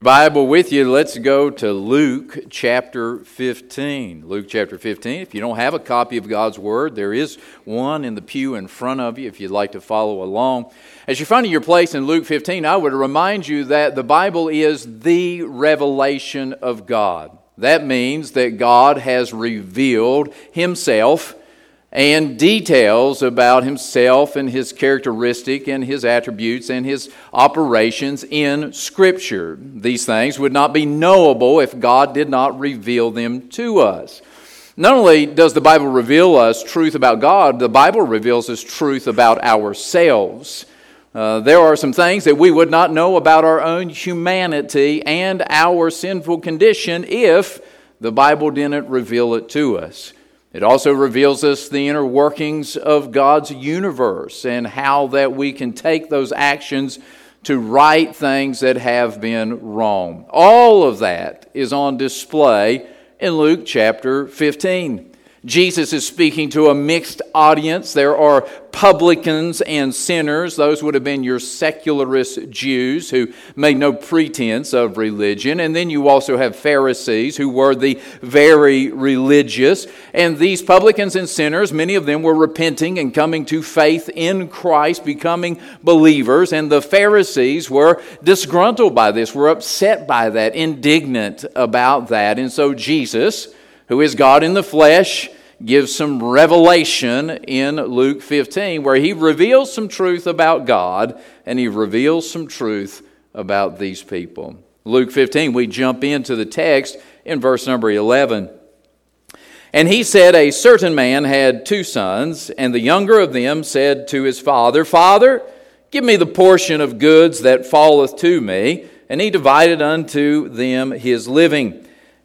Bible with you, let's go to Luke chapter 15. Luke chapter 15. If you don't have a copy of God's Word, there is one in the pew in front of you if you'd like to follow along. As you're finding your place in Luke 15, I would remind you that the Bible is the revelation of God. That means that God has revealed Himself and details about himself and his characteristic and his attributes and his operations in Scripture. These things would not be knowable if God did not reveal them to us. Not only does the Bible reveal us truth about God, the Bible reveals us truth about ourselves. Uh, there are some things that we would not know about our own humanity and our sinful condition if the Bible didn't reveal it to us. It also reveals us the inner workings of God's universe and how that we can take those actions to right things that have been wrong. All of that is on display in Luke chapter 15. Jesus is speaking to a mixed audience. There are publicans and sinners. Those would have been your secularist Jews who made no pretense of religion. And then you also have Pharisees who were the very religious. And these publicans and sinners, many of them were repenting and coming to faith in Christ, becoming believers. And the Pharisees were disgruntled by this, were upset by that, indignant about that. And so Jesus, who is God in the flesh, gives some revelation in Luke 15 where he reveals some truth about God and he reveals some truth about these people. Luke 15, we jump into the text in verse number 11. And he said, A certain man had two sons, and the younger of them said to his father, Father, give me the portion of goods that falleth to me. And he divided unto them his living.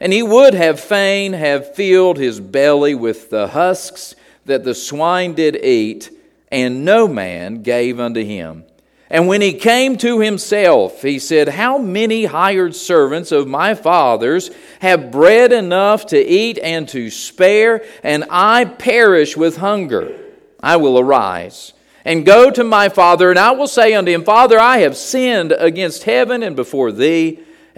And he would have fain have filled his belly with the husks that the swine did eat, and no man gave unto him. And when he came to himself, he said, How many hired servants of my father's have bread enough to eat and to spare, and I perish with hunger? I will arise and go to my father, and I will say unto him, Father, I have sinned against heaven and before thee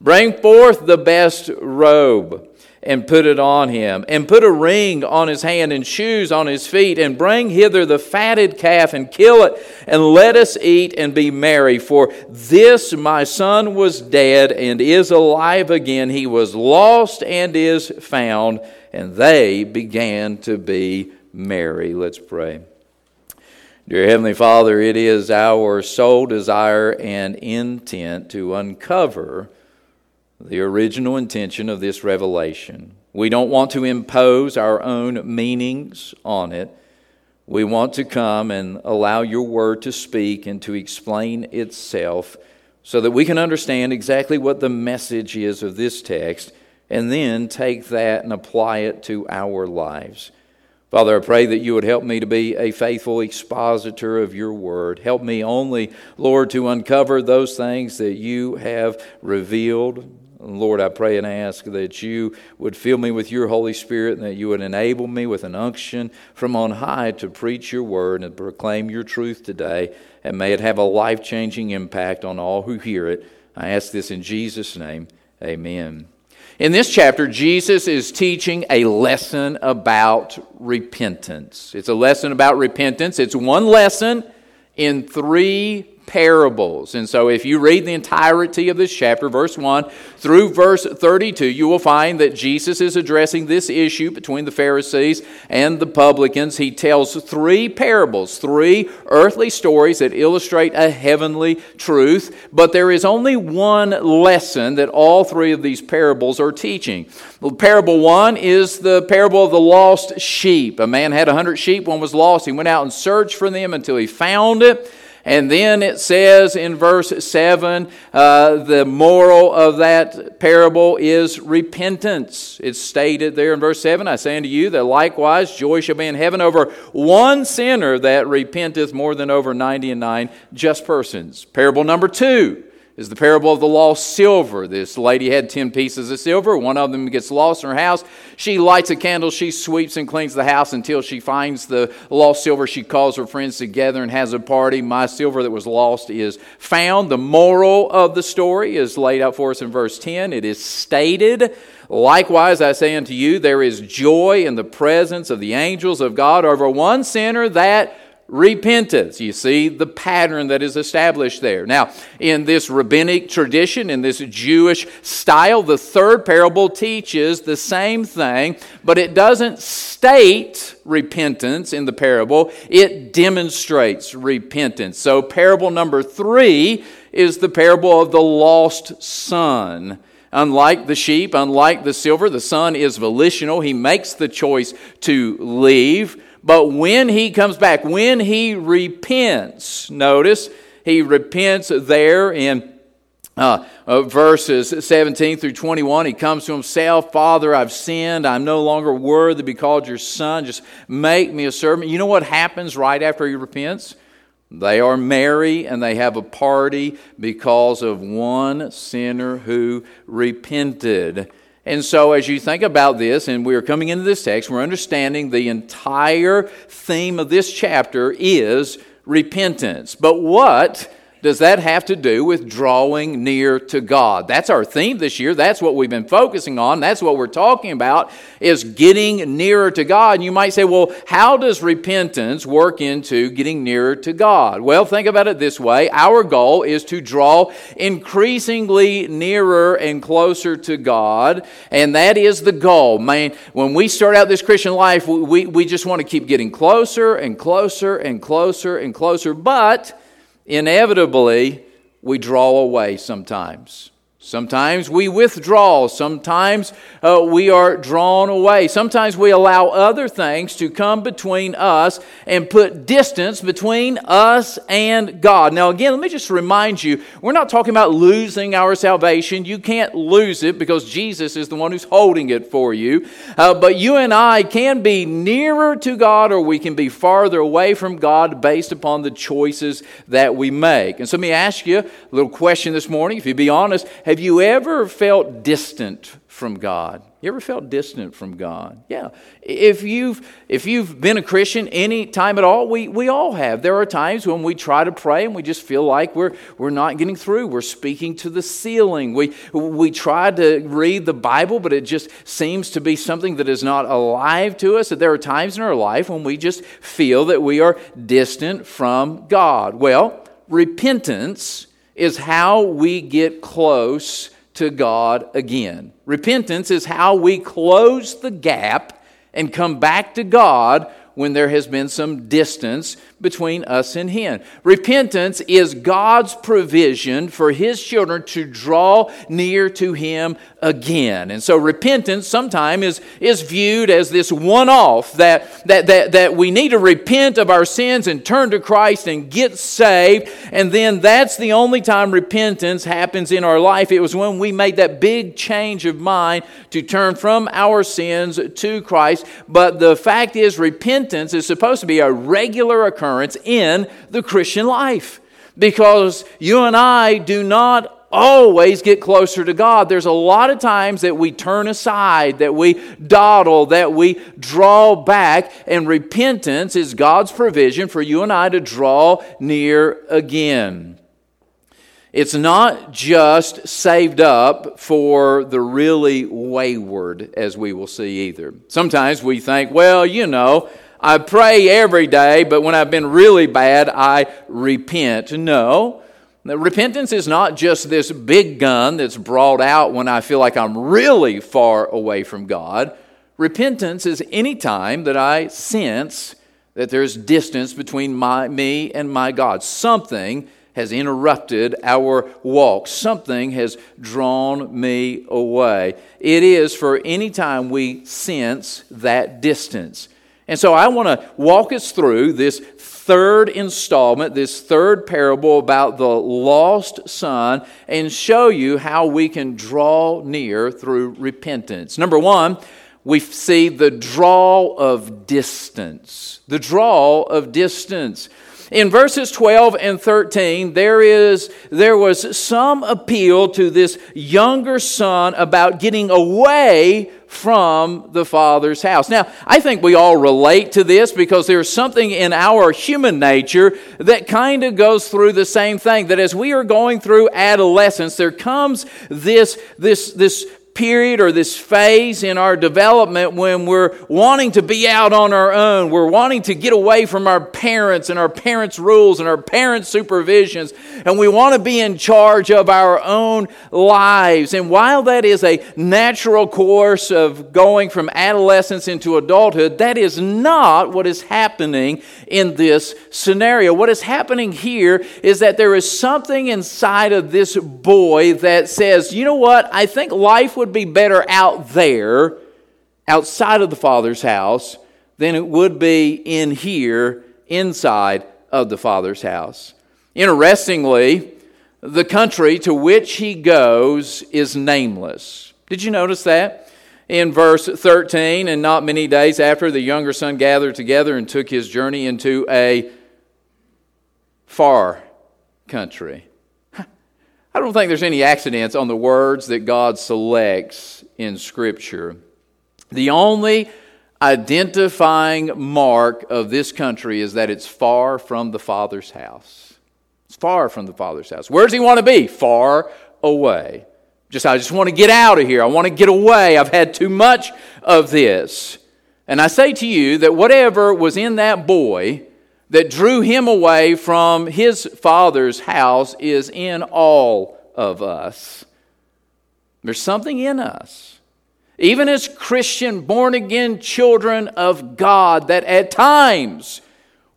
Bring forth the best robe and put it on him, and put a ring on his hand and shoes on his feet, and bring hither the fatted calf and kill it, and let us eat and be merry. For this my son was dead and is alive again. He was lost and is found. And they began to be merry. Let's pray. Dear Heavenly Father, it is our sole desire and intent to uncover the original intention of this revelation. We don't want to impose our own meanings on it. We want to come and allow your word to speak and to explain itself so that we can understand exactly what the message is of this text and then take that and apply it to our lives. Father, I pray that you would help me to be a faithful expositor of your word. Help me only, Lord, to uncover those things that you have revealed Lord, I pray and ask that you would fill me with your Holy Spirit and that you would enable me with an unction from on high to preach your word and proclaim your truth today. And may it have a life changing impact on all who hear it. I ask this in Jesus' name. Amen. In this chapter, Jesus is teaching a lesson about repentance. It's a lesson about repentance. It's one lesson in three parables. And so, if you read the entirety of this chapter, verse 1 through verse 32, you will find that Jesus is addressing this issue between the Pharisees and the publicans. He tells three parables, three earthly stories that illustrate a heavenly truth, but there is only one lesson that all three of these parables are teaching. Parable one is the parable of the lost sheep. A man had a hundred sheep, one was lost. He went out and searched for them until he found it. And then it says in verse 7 uh, the moral of that parable is repentance. It's stated there in verse 7 I say unto you that likewise joy shall be in heaven over one sinner that repenteth more than over ninety and nine just persons. Parable number 2 is the parable of the lost silver. This lady had 10 pieces of silver. One of them gets lost in her house. She lights a candle. She sweeps and cleans the house until she finds the lost silver. She calls her friends together and has a party. My silver that was lost is found. The moral of the story is laid out for us in verse 10. It is stated, Likewise, I say unto you, there is joy in the presence of the angels of God over one sinner that repentance. You see the pattern that is established there. Now, in this rabbinic tradition, in this Jewish style, the third parable teaches the same thing, but it doesn't state repentance in the parable, it demonstrates repentance. So, parable number three is the parable of the lost son. Unlike the sheep, unlike the silver, the son is volitional. He makes the choice to leave. But when he comes back, when he repents, notice he repents there in uh, uh, verses 17 through 21. He comes to himself, Father, I've sinned. I'm no longer worthy to be called your son. Just make me a servant. You know what happens right after he repents? They are merry and they have a party because of one sinner who repented. And so, as you think about this, and we're coming into this text, we're understanding the entire theme of this chapter is repentance. But what does that have to do with drawing near to God? That's our theme this year. That's what we've been focusing on. That's what we're talking about is getting nearer to God. And you might say, well, how does repentance work into getting nearer to God? Well, think about it this way. Our goal is to draw increasingly nearer and closer to God. And that is the goal. Man, when we start out this Christian life, we, we just want to keep getting closer and closer and closer and closer. But inevitably we draw away sometimes. Sometimes we withdraw. Sometimes uh, we are drawn away. Sometimes we allow other things to come between us and put distance between us and God. Now, again, let me just remind you we're not talking about losing our salvation. You can't lose it because Jesus is the one who's holding it for you. Uh, but you and I can be nearer to God or we can be farther away from God based upon the choices that we make. And so let me ask you a little question this morning. If you be honest, have you ever felt distant from God? You ever felt distant from God? Yeah. If you've if you've been a Christian any time at all, we, we all have. There are times when we try to pray and we just feel like we're we're not getting through. We're speaking to the ceiling. We we try to read the Bible, but it just seems to be something that is not alive to us. That there are times in our life when we just feel that we are distant from God. Well, repentance is how we get close to God again. Repentance is how we close the gap and come back to God when there has been some distance between us and Him. Repentance is God's provision for His children to draw near to Him again. And so repentance sometimes is, is viewed as this one off that, that, that, that we need to repent of our sins and turn to Christ and get saved. And then that's the only time repentance happens in our life. It was when we made that big change of mind to turn from our sins to Christ. But the fact is, repentance is supposed to be a regular occurrence in the Christian life because you and I do not always get closer to God. There's a lot of times that we turn aside, that we dawdle, that we draw back, and repentance is God's provision for you and I to draw near again. It's not just saved up for the really wayward, as we will see either. Sometimes we think, well, you know, I pray every day, but when I've been really bad, I repent. No. Repentance is not just this big gun that's brought out when I feel like I'm really far away from God. Repentance is any time that I sense that there's distance between my, me and my God. Something has interrupted our walk. Something has drawn me away. It is for any time we sense that distance. And so I want to walk us through this third installment, this third parable about the lost son, and show you how we can draw near through repentance. Number one, we see the draw of distance. The draw of distance. In verses 12 and 13, there, is, there was some appeal to this younger son about getting away from the Father's house. Now, I think we all relate to this because there's something in our human nature that kind of goes through the same thing. That as we are going through adolescence, there comes this, this, this period or this phase in our development when we're wanting to be out on our own. We're wanting to get away from our parents and our parents' rules and our parents' supervisions. And we want to be in charge of our own lives. And while that is a natural course of going from adolescence into adulthood, that is not what is happening in this scenario. What is happening here is that there is something inside of this boy that says, you know what? I think life would would be better out there, outside of the Father's house, than it would be in here, inside of the Father's house. Interestingly, the country to which he goes is nameless. Did you notice that? In verse 13, and not many days after, the younger son gathered together and took his journey into a far country. I don't think there's any accidents on the words that God selects in Scripture. The only identifying mark of this country is that it's far from the Father's house. It's far from the Father's house. Where does he want to be? Far away. Just I just want to get out of here. I want to get away. I've had too much of this. And I say to you that whatever was in that boy that drew him away from his father's house is in all of us. There's something in us, even as Christian, born again children of God, that at times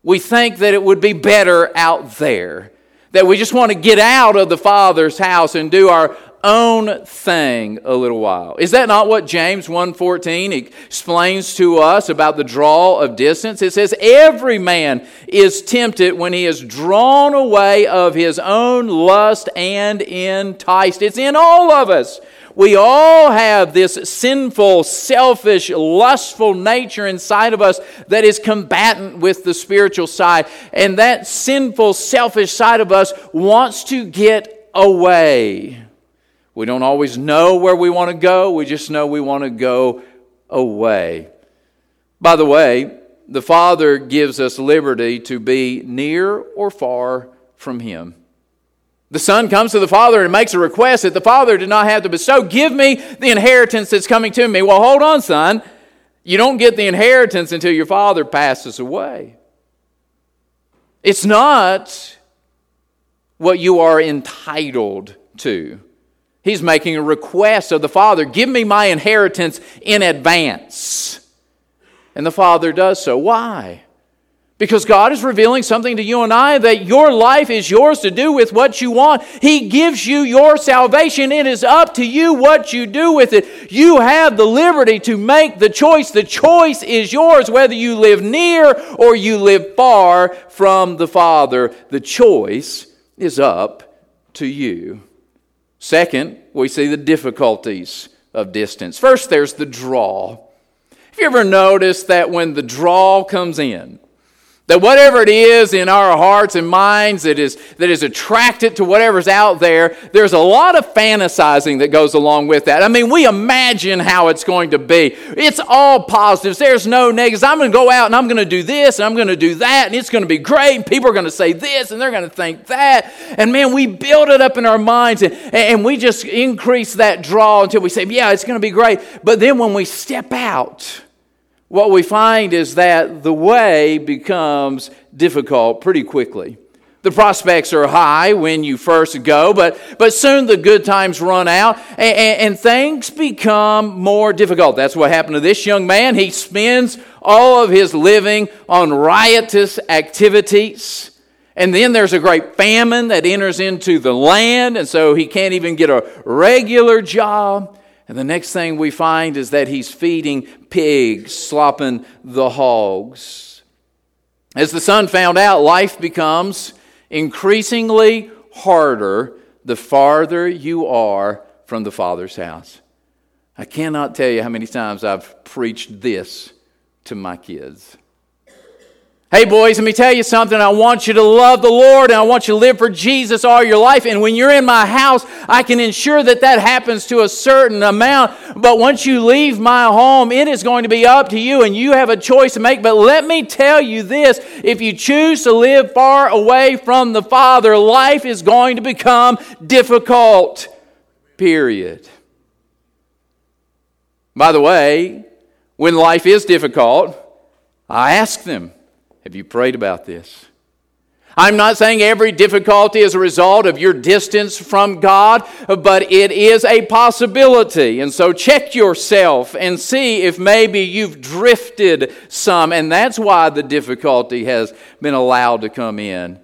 we think that it would be better out there. That we just want to get out of the Father's house and do our own thing a little while. Is that not what James 1:14 explains to us about the draw of distance? It says every man is tempted when he is drawn away of his own lust and enticed. It's in all of us. We all have this sinful, selfish, lustful nature inside of us that is combatant with the spiritual side. And that sinful, selfish side of us wants to get away. We don't always know where we want to go, we just know we want to go away. By the way, the Father gives us liberty to be near or far from Him. The Son comes to the Father and makes a request that the Father did not have to bestow. Give me the inheritance that's coming to me. Well, hold on, son. You don't get the inheritance until your Father passes away. It's not what you are entitled to. He's making a request of the Father give me my inheritance in advance. And the Father does so. Why? Because God is revealing something to you and I that your life is yours to do with what you want. He gives you your salvation. It is up to you what you do with it. You have the liberty to make the choice. The choice is yours whether you live near or you live far from the Father. The choice is up to you. Second, we see the difficulties of distance. First, there's the draw. Have you ever noticed that when the draw comes in, that whatever it is in our hearts and minds that is, that is attracted to whatever's out there, there's a lot of fantasizing that goes along with that. I mean, we imagine how it's going to be. It's all positives, there's no negatives. I'm going to go out and I'm going to do this and I'm going to do that and it's going to be great. And people are going to say this and they're going to think that. And man, we build it up in our minds and, and we just increase that draw until we say, yeah, it's going to be great. But then when we step out, what we find is that the way becomes difficult pretty quickly. The prospects are high when you first go, but, but soon the good times run out and, and, and, things become more difficult. That's what happened to this young man. He spends all of his living on riotous activities. And then there's a great famine that enters into the land, and so he can't even get a regular job. And the next thing we find is that he's feeding pigs, slopping the hogs. As the son found out, life becomes increasingly harder the farther you are from the Father's house. I cannot tell you how many times I've preached this to my kids. Hey, boys, let me tell you something. I want you to love the Lord and I want you to live for Jesus all your life. And when you're in my house, I can ensure that that happens to a certain amount. But once you leave my home, it is going to be up to you and you have a choice to make. But let me tell you this if you choose to live far away from the Father, life is going to become difficult. Period. By the way, when life is difficult, I ask them, have you prayed about this? I'm not saying every difficulty is a result of your distance from God, but it is a possibility. And so check yourself and see if maybe you've drifted some, and that's why the difficulty has been allowed to come in.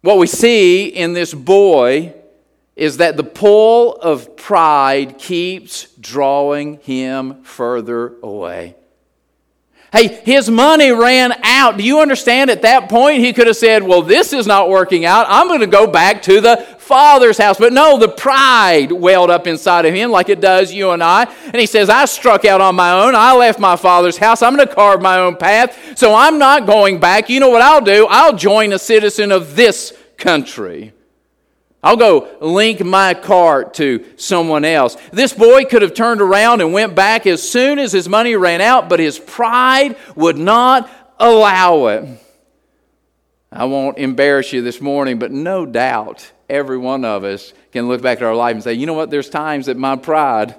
What we see in this boy is that the pull of pride keeps drawing him further away. Hey, his money ran out. Do you understand? At that point, he could have said, Well, this is not working out. I'm going to go back to the Father's house. But no, the pride welled up inside of him like it does you and I. And he says, I struck out on my own. I left my Father's house. I'm going to carve my own path. So I'm not going back. You know what I'll do? I'll join a citizen of this country. I'll go link my cart to someone else. This boy could have turned around and went back as soon as his money ran out, but his pride would not allow it. I won't embarrass you this morning, but no doubt every one of us can look back at our life and say, you know what, there's times that my pride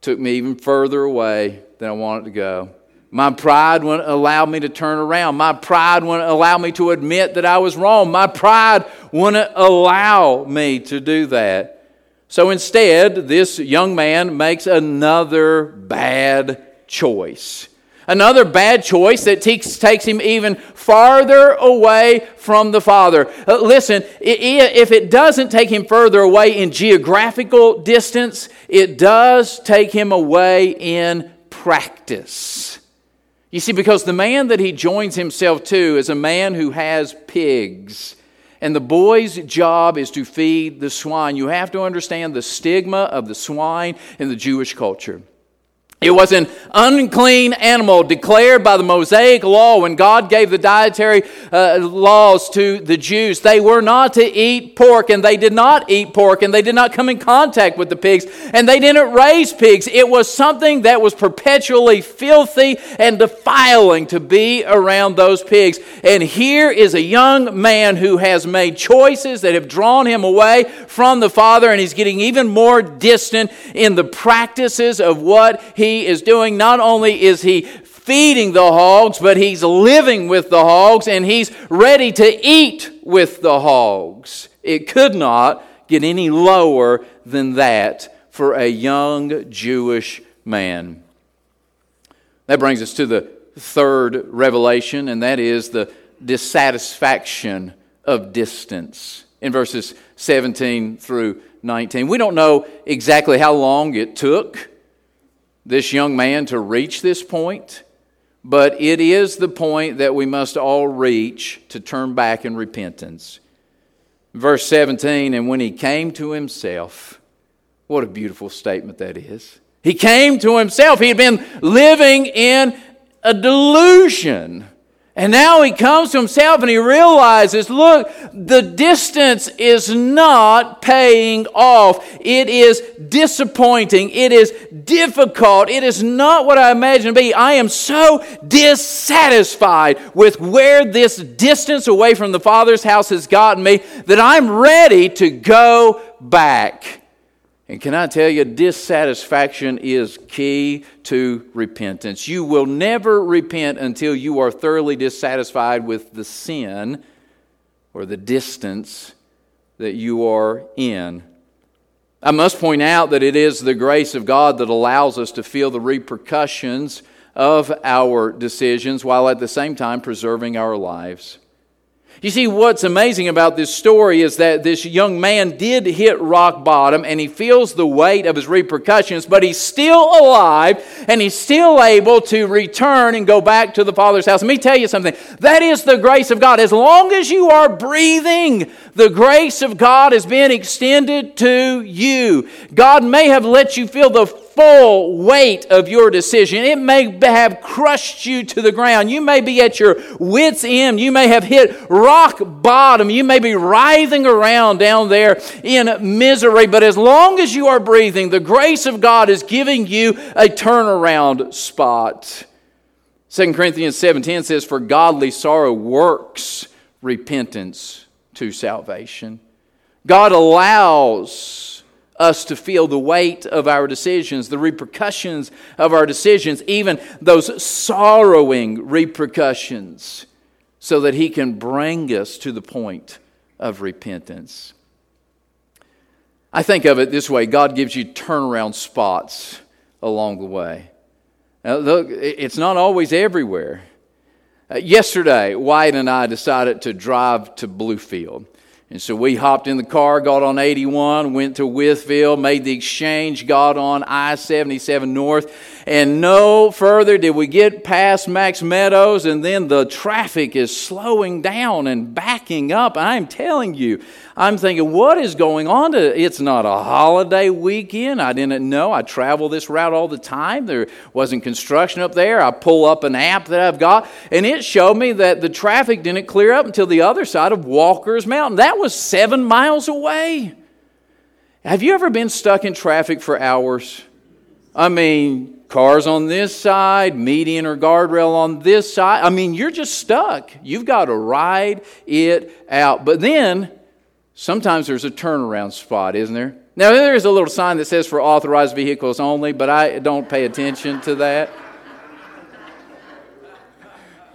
took me even further away than I wanted to go. My pride wouldn't allow me to turn around. My pride wouldn't allow me to admit that I was wrong. My pride wouldn't allow me to do that. So instead, this young man makes another bad choice. Another bad choice that takes, him even farther away from the Father. Uh, listen, if it doesn't take him further away in geographical distance, it does take him away in practice. You see, because the man that he joins himself to is a man who has pigs. And the boy's job is to feed the swine. You have to understand the stigma of the swine in the Jewish culture. It was an unclean animal declared by the Mosaic law when God gave the dietary uh, laws to the Jews. They were not to eat pork, and they did not eat pork, and they did not come in contact with the pigs, and they didn't raise pigs. It was something that was perpetually filthy and defiling to be around those pigs. And here is a young man who has made choices that have drawn him away from the Father, and he's getting even more distant in the practices of what he is doing, not only is he feeding the hogs, but he's living with the hogs and he's ready to eat with the hogs. It could not get any lower than that for a young Jewish man. That brings us to the third revelation, and that is the dissatisfaction of distance in verses 17 through 19. We don't know exactly how long it took this young man to reach this point, but it is the point that we must all reach to turn back in repentance. Verse 17, and when he came to himself, what a beautiful statement that is. He came to himself. He had been living in a delusion. And now he comes to himself and he realizes look, the distance is not paying off. It is disappointing. It is difficult. It is not what I imagined to be. I am so dissatisfied with where this distance away from the Father's house has gotten me that I'm ready to go back. And can I tell you, dissatisfaction is key to repentance. You will never repent until you are thoroughly dissatisfied with the sin or the distance that you are in. I must point out that it is the grace of God that allows us to feel the repercussions of our decisions while at the same time preserving our lives. You see, what's amazing about this story is that this young man did hit rock bottom and he feels the weight of his repercussions, but he's still alive and he's still able to return and go back to the Father's house. Let me tell you something that is the grace of God. As long as you are breathing, the grace of God has been extended to you. God may have let you feel the full weight of your decision. It may have crushed you to the ground. You may be at your wits' end. You may have hit rock bottom. You may be writhing around down there in misery. But as long as you are breathing, the grace of God is giving you a turnaround spot. 2 Corinthians 7:10 says, For godly sorrow works repentance to salvation. God allows us to feel the weight of our decisions, the repercussions of our decisions, even those sorrowing repercussions, so that He can bring us to the point of repentance. I think of it this way God gives you turnaround spots along the way. Now, look, it's not always everywhere. Uh, yesterday, White and I decided to drive to Bluefield. And so we hopped in the car, got on 81, went to Wytheville, made the exchange, got on I 77 North, and no further did we get past Max Meadows, and then the traffic is slowing down and backing up. I'm telling you, I'm thinking, what is going on? It's not a holiday weekend. I didn't know. I travel this route all the time. There wasn't construction up there. I pull up an app that I've got, and it showed me that the traffic didn't clear up until the other side of Walker's Mountain. That was seven miles away. Have you ever been stuck in traffic for hours? I mean, cars on this side, median or guardrail on this side. I mean, you're just stuck. You've got to ride it out. But then, sometimes there's a turnaround spot, isn't there? Now, there is a little sign that says for authorized vehicles only, but I don't pay attention to that.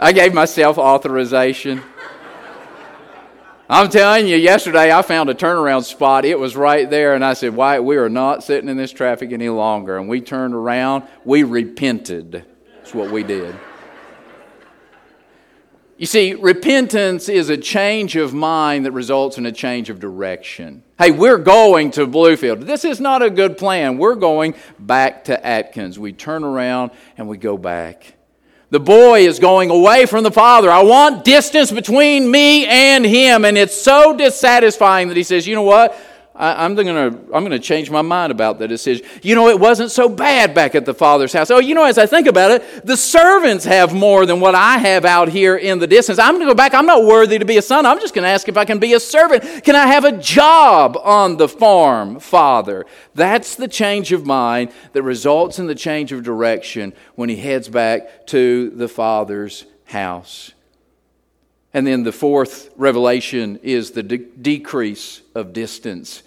I gave myself authorization. I'm telling you, yesterday I found a turnaround spot. It was right there, and I said, Why, we are not sitting in this traffic any longer. And we turned around, we repented. That's what we did. You see, repentance is a change of mind that results in a change of direction. Hey, we're going to Bluefield. This is not a good plan. We're going back to Atkins. We turn around and we go back. The boy is going away from the father. I want distance between me and him. And it's so dissatisfying that he says, you know what? I, am going to I'm going to change my mind about the decision. You know, it wasn't so bad back at the father's house. Oh, you know, as I think about it, the servants have more than what I have out here in the distance. I'm going to go back. I'm not worthy to be a son. I'm just going to ask if I can be a servant. Can I have a job on the farm, father? That's the change of mind that results in the change of direction when he heads back to the father's house. And then the fourth revelation is the de- decrease of distance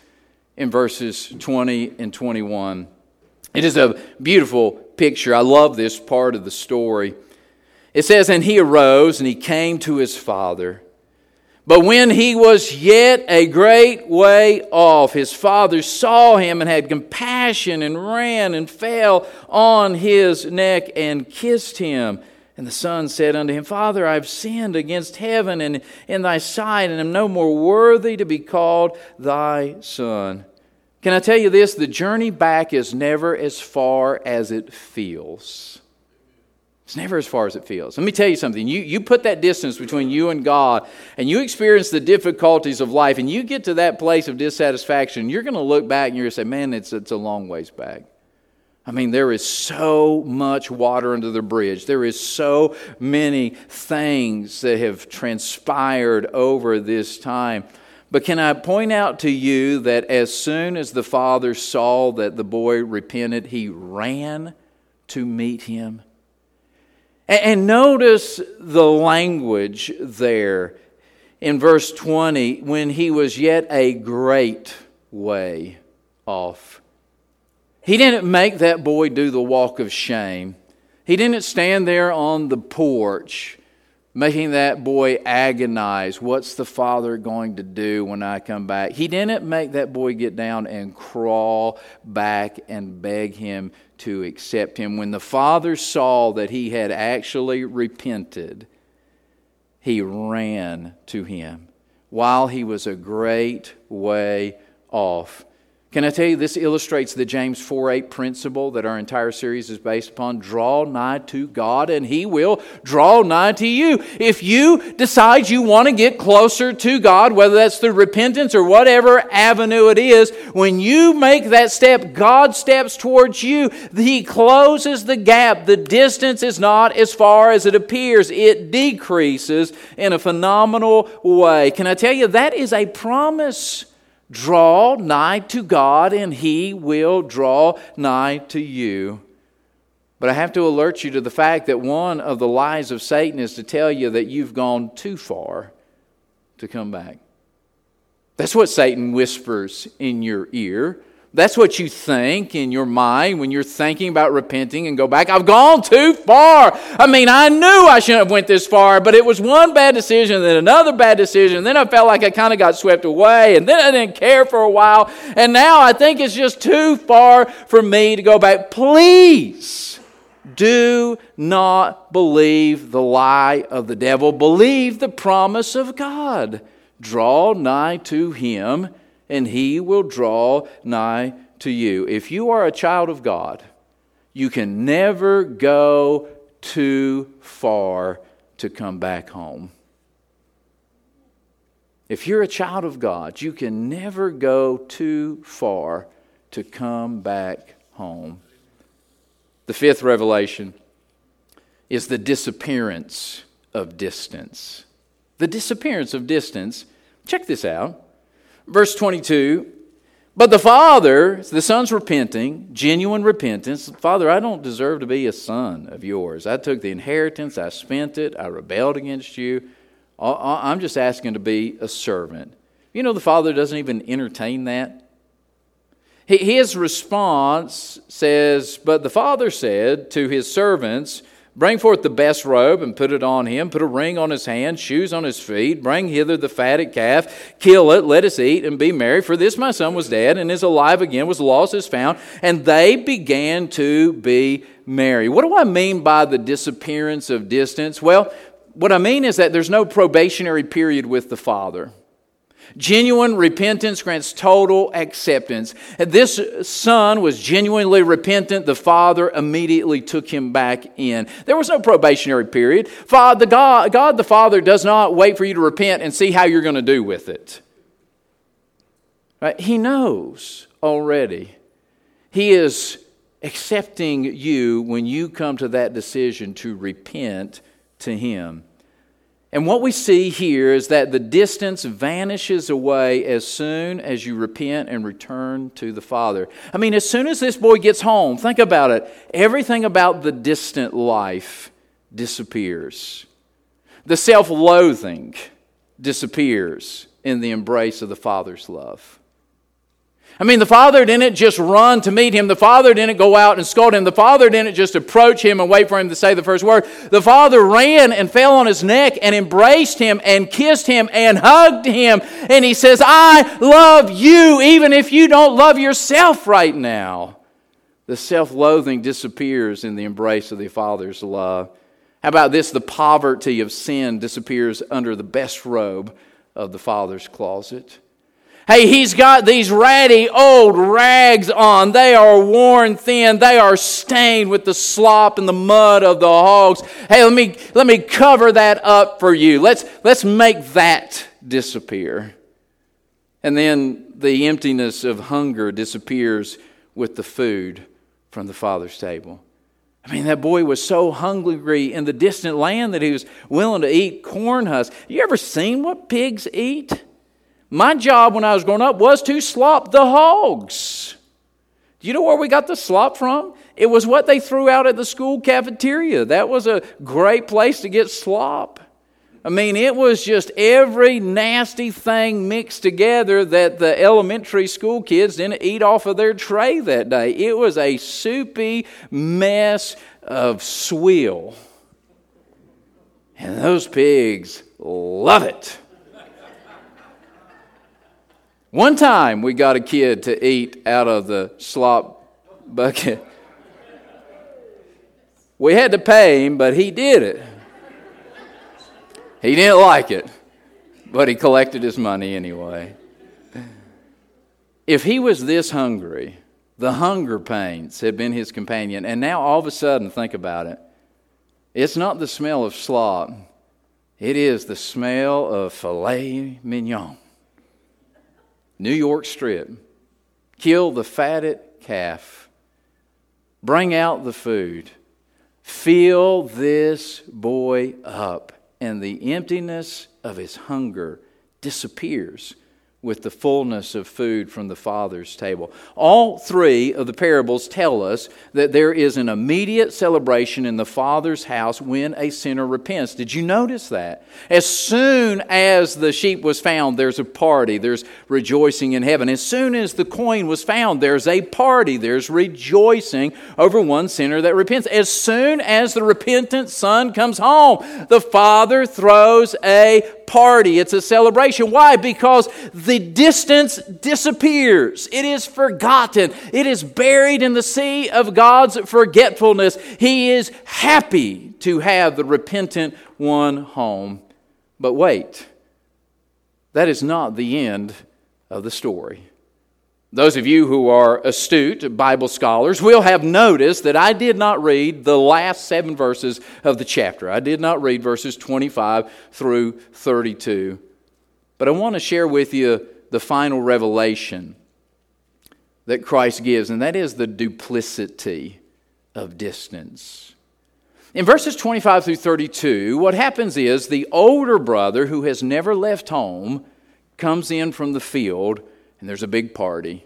in verses 20 and 21. It is a beautiful picture. I love this part of the story. It says, And he arose and he came to his father. But when he was yet a great way off, his father saw him and had compassion and ran and fell on his neck and kissed him. And the son said unto him, Father, I have sinned against heaven and in thy sight, and am no more worthy to be called thy son. Can I tell you this? The journey back is never as far as it feels. It's never as far as it feels. Let me tell you something. You, you put that distance between you and God, and you experience the difficulties of life, and you get to that place of dissatisfaction, you're going to look back and you're going to say, man, it's, it's a long ways back. I mean, there is so much water under the bridge. There is so many things that have transpired over this time. But can I point out to you that as soon as the father saw that the boy repented, he ran to meet him? And notice the language there in verse 20 when he was yet a great way off. He didn't make that boy do the walk of shame. He didn't stand there on the porch making that boy agonize what's the father going to do when I come back? He didn't make that boy get down and crawl back and beg him to accept him. When the father saw that he had actually repented, he ran to him while he was a great way off can I tell you, this illustrates the James 4 8 principle that our entire series is based upon. Draw nigh to God, and He will draw nigh to you. If you decide you want to get closer to God, whether that's through repentance or whatever avenue it is, when you make that step, God steps towards you. He closes the gap. The distance is not as far as it appears, it decreases in a phenomenal way. Can I tell you, that is a promise. Draw nigh to God, and He will draw nigh to you. But I have to alert you to the fact that one of the lies of Satan is to tell you that you've gone too far to come back. That's what Satan whispers in your ear. That's what you think in your mind when you're thinking about repenting and go back. I've gone too far. I mean, I knew I shouldn't have went this far, but it was one bad decision, then another bad decision. Then I felt like I kind of got swept away, and then I didn't care for a while. And now I think it's just too far for me to go back. Please do not believe the lie of the devil. Believe the promise of God. Draw nigh to him and he will draw nigh to you. If you are a child of God, you can never go too far to come back home. If you're a child of God, you can never go too far to come back home. The fifth revelation is the disappearance of distance. The disappearance of distance. Check this out. Verse 22 But the father, the son's repenting, genuine repentance. Father, I don't deserve to be a son of yours. I took the inheritance, I spent it, I rebelled against you. I'm just asking to be a servant. You know, the father doesn't even entertain that. His response says, But the father said to his servants, Bring forth the best robe and put it on him. Put a ring on his hand, shoes on his feet. Bring hither the fatted calf. Kill it. Let us eat and be merry. For this my son was dead and is alive again, was lost, is found. And they began to be merry. What do I mean by the disappearance of distance? Well, what I mean is that there's no probationary period with the father. Genuine repentance grants total acceptance. This son was genuinely repentant. The father immediately took him back in. There was no probationary period. the God, God the Father does not wait for you to repent and see how you're going to do with it. Right? He knows already. He is accepting you when you come to that decision to repent to Him. And what we see here is that the distance vanishes away as soon as you repent and return to the Father. I mean, as soon as this boy gets home, think about it, everything about the distant life disappears. The self loathing disappears in the embrace of the Father's love. I mean, the father didn't just run to meet him. The father didn't go out and scold him. The father didn't just approach him and wait for him to say the first word. The father ran and fell on his neck and embraced him and kissed him and hugged him. And he says, I love you even if you don't love yourself right now. The self loathing disappears in the embrace of the father's love. How about this? The poverty of sin disappears under the best robe of the father's closet. Hey, he's got these ratty old rags on. They are worn thin. They are stained with the slop and the mud of the hogs. Hey, let me, let me cover that up for you. Let's, let's make that disappear. And then the emptiness of hunger disappears with the food from the Father's table. I mean, that boy was so hungry in the distant land that he was willing to eat corn husks. You ever seen what pigs eat? My job when I was growing up was to slop the hogs. Do you know where we got the slop from? It was what they threw out at the school cafeteria. That was a great place to get slop. I mean, it was just every nasty thing mixed together that the elementary school kids didn't eat off of their tray that day. It was a soupy mess of swill. And those pigs love it. One time we got a kid to eat out of the slop bucket. We had to pay him, but he did it. He didn't like it, but he collected his money anyway. If he was this hungry, the hunger pains had been his companion, and now all of a sudden, think about it. It's not the smell of slop, it is the smell of filet mignon. New York strip. Kill the fatted calf. Bring out the food. Fill this boy up and the emptiness of his hunger disappears with the fullness of food from the Father's table. All three of the parables tell us that there is an immediate celebration in the Father's house when a sinner repents. Did you notice that? As soon as the sheep was found, there's a party, there's rejoicing in heaven. As soon as the coin was found, there's a party, there's rejoicing over one sinner that repents. As soon as the repentant son comes home, the Father throws a party, it's a celebration. Why? Because the distance disappears, it is forgotten, it is buried in the sea of God's forgetfulness. He is happy to have the repentant one home. But wait, that is not the end of the story. Those of you who are astute Bible scholars will have noticed that I did not read the last seven verses of the chapter. I did not read verses 25 through 32. But I want to share with you the final revelation that Christ gives, and that is the duplicity of distance. In verses 25 through 32, what happens is the older brother who has never left home comes in from the field and there's a big party.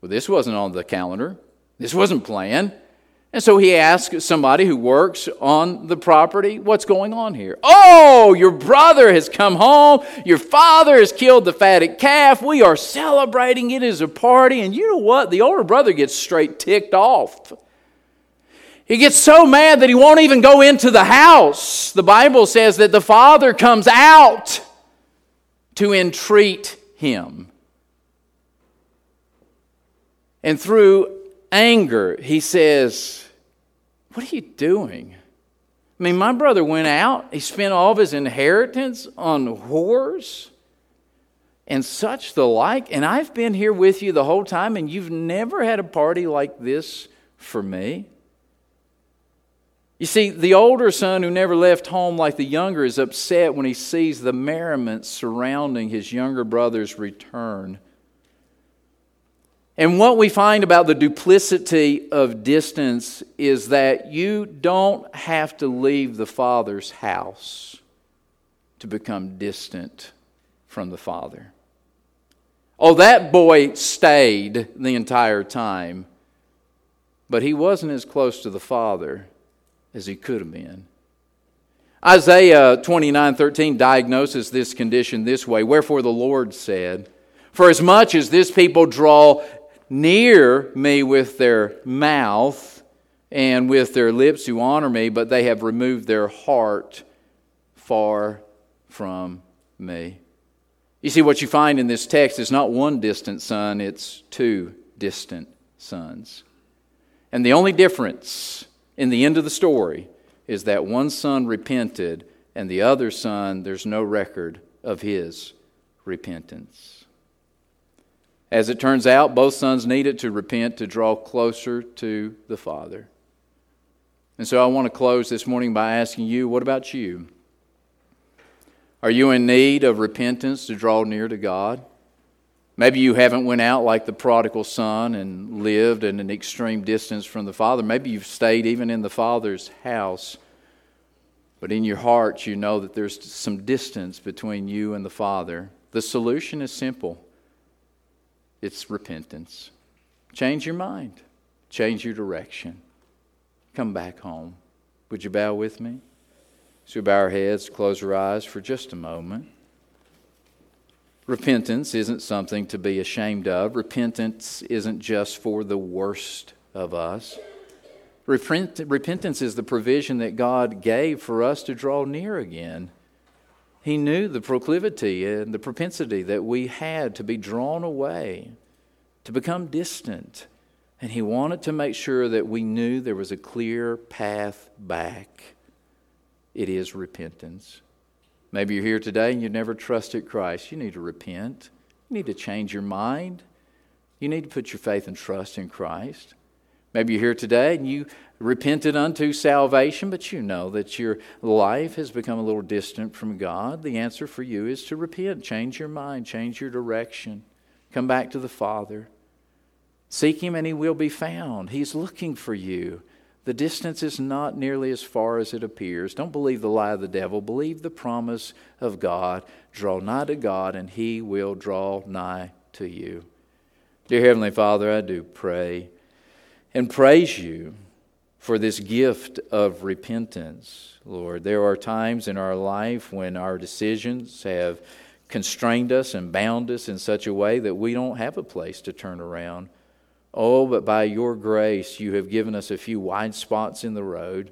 Well, this wasn't on the calendar, this wasn't planned. And so he asks somebody who works on the property, What's going on here? Oh, your brother has come home. Your father has killed the fatted calf. We are celebrating. It is a party. And you know what? The older brother gets straight ticked off. He gets so mad that he won't even go into the house. The Bible says that the father comes out to entreat him. And through anger, he says, What are you doing? I mean, my brother went out, he spent all of his inheritance on whores and such the like, and I've been here with you the whole time, and you've never had a party like this for me. You see, the older son who never left home like the younger is upset when he sees the merriment surrounding his younger brother's return. And what we find about the duplicity of distance is that you don't have to leave the Father's house to become distant from the Father. Oh, that boy stayed the entire time, but he wasn't as close to the Father as he could have been. Isaiah 29 13 diagnoses this condition this way Wherefore the Lord said, For as much as this people draw near me with their mouth and with their lips who honor me, but they have removed their heart far from me. You see, what you find in this text is not one distant son, it's two distant sons. And the only difference in the end of the story is that one son repented, and the other son, there's no record of his repentance. As it turns out, both sons needed to repent to draw closer to the Father. And so I want to close this morning by asking you, what about you? Are you in need of repentance to draw near to God? Maybe you haven't went out like the prodigal son and lived at an extreme distance from the Father. Maybe you've stayed even in the Father's house. But in your heart, you know that there's some distance between you and the Father. The solution is simple it's repentance. Change your mind, change your direction. Come back home. Would you bow with me? So we bow our heads, close our eyes for just a moment. Repentance isn't something to be ashamed of. Repentance isn't just for the worst of us. Repent, repentance is the provision that God gave for us to draw near again. He knew the proclivity and the propensity that we had to be drawn away, to become distant. And He wanted to make sure that we knew there was a clear path back. It is repentance. Maybe you're here today and you've never trusted Christ. You need to repent. You need to change your mind. You need to put your faith and trust in Christ. Maybe you're here today and you repented unto salvation, but you know that your life has become a little distant from God. The answer for you is to repent, change your mind, change your direction, come back to the Father. Seek Him and He will be found. He's looking for you. The distance is not nearly as far as it appears. Don't believe the lie of the devil. Believe the promise of God. Draw nigh to God, and He will draw nigh to you. Dear Heavenly Father, I do pray and praise you for this gift of repentance, Lord. There are times in our life when our decisions have constrained us and bound us in such a way that we don't have a place to turn around. Oh, but by your grace, you have given us a few wide spots in the road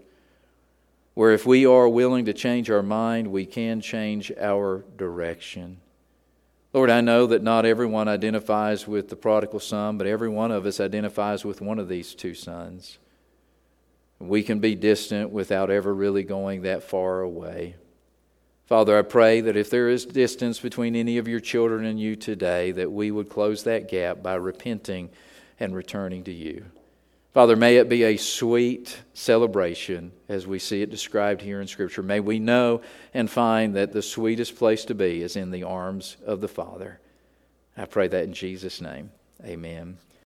where if we are willing to change our mind, we can change our direction. Lord, I know that not everyone identifies with the prodigal son, but every one of us identifies with one of these two sons. We can be distant without ever really going that far away. Father, I pray that if there is distance between any of your children and you today, that we would close that gap by repenting and returning to you. Father, may it be a sweet celebration as we see it described here in Scripture. May we know and find that the sweetest place to be is in the arms of the Father. I pray that in Jesus' name. Amen.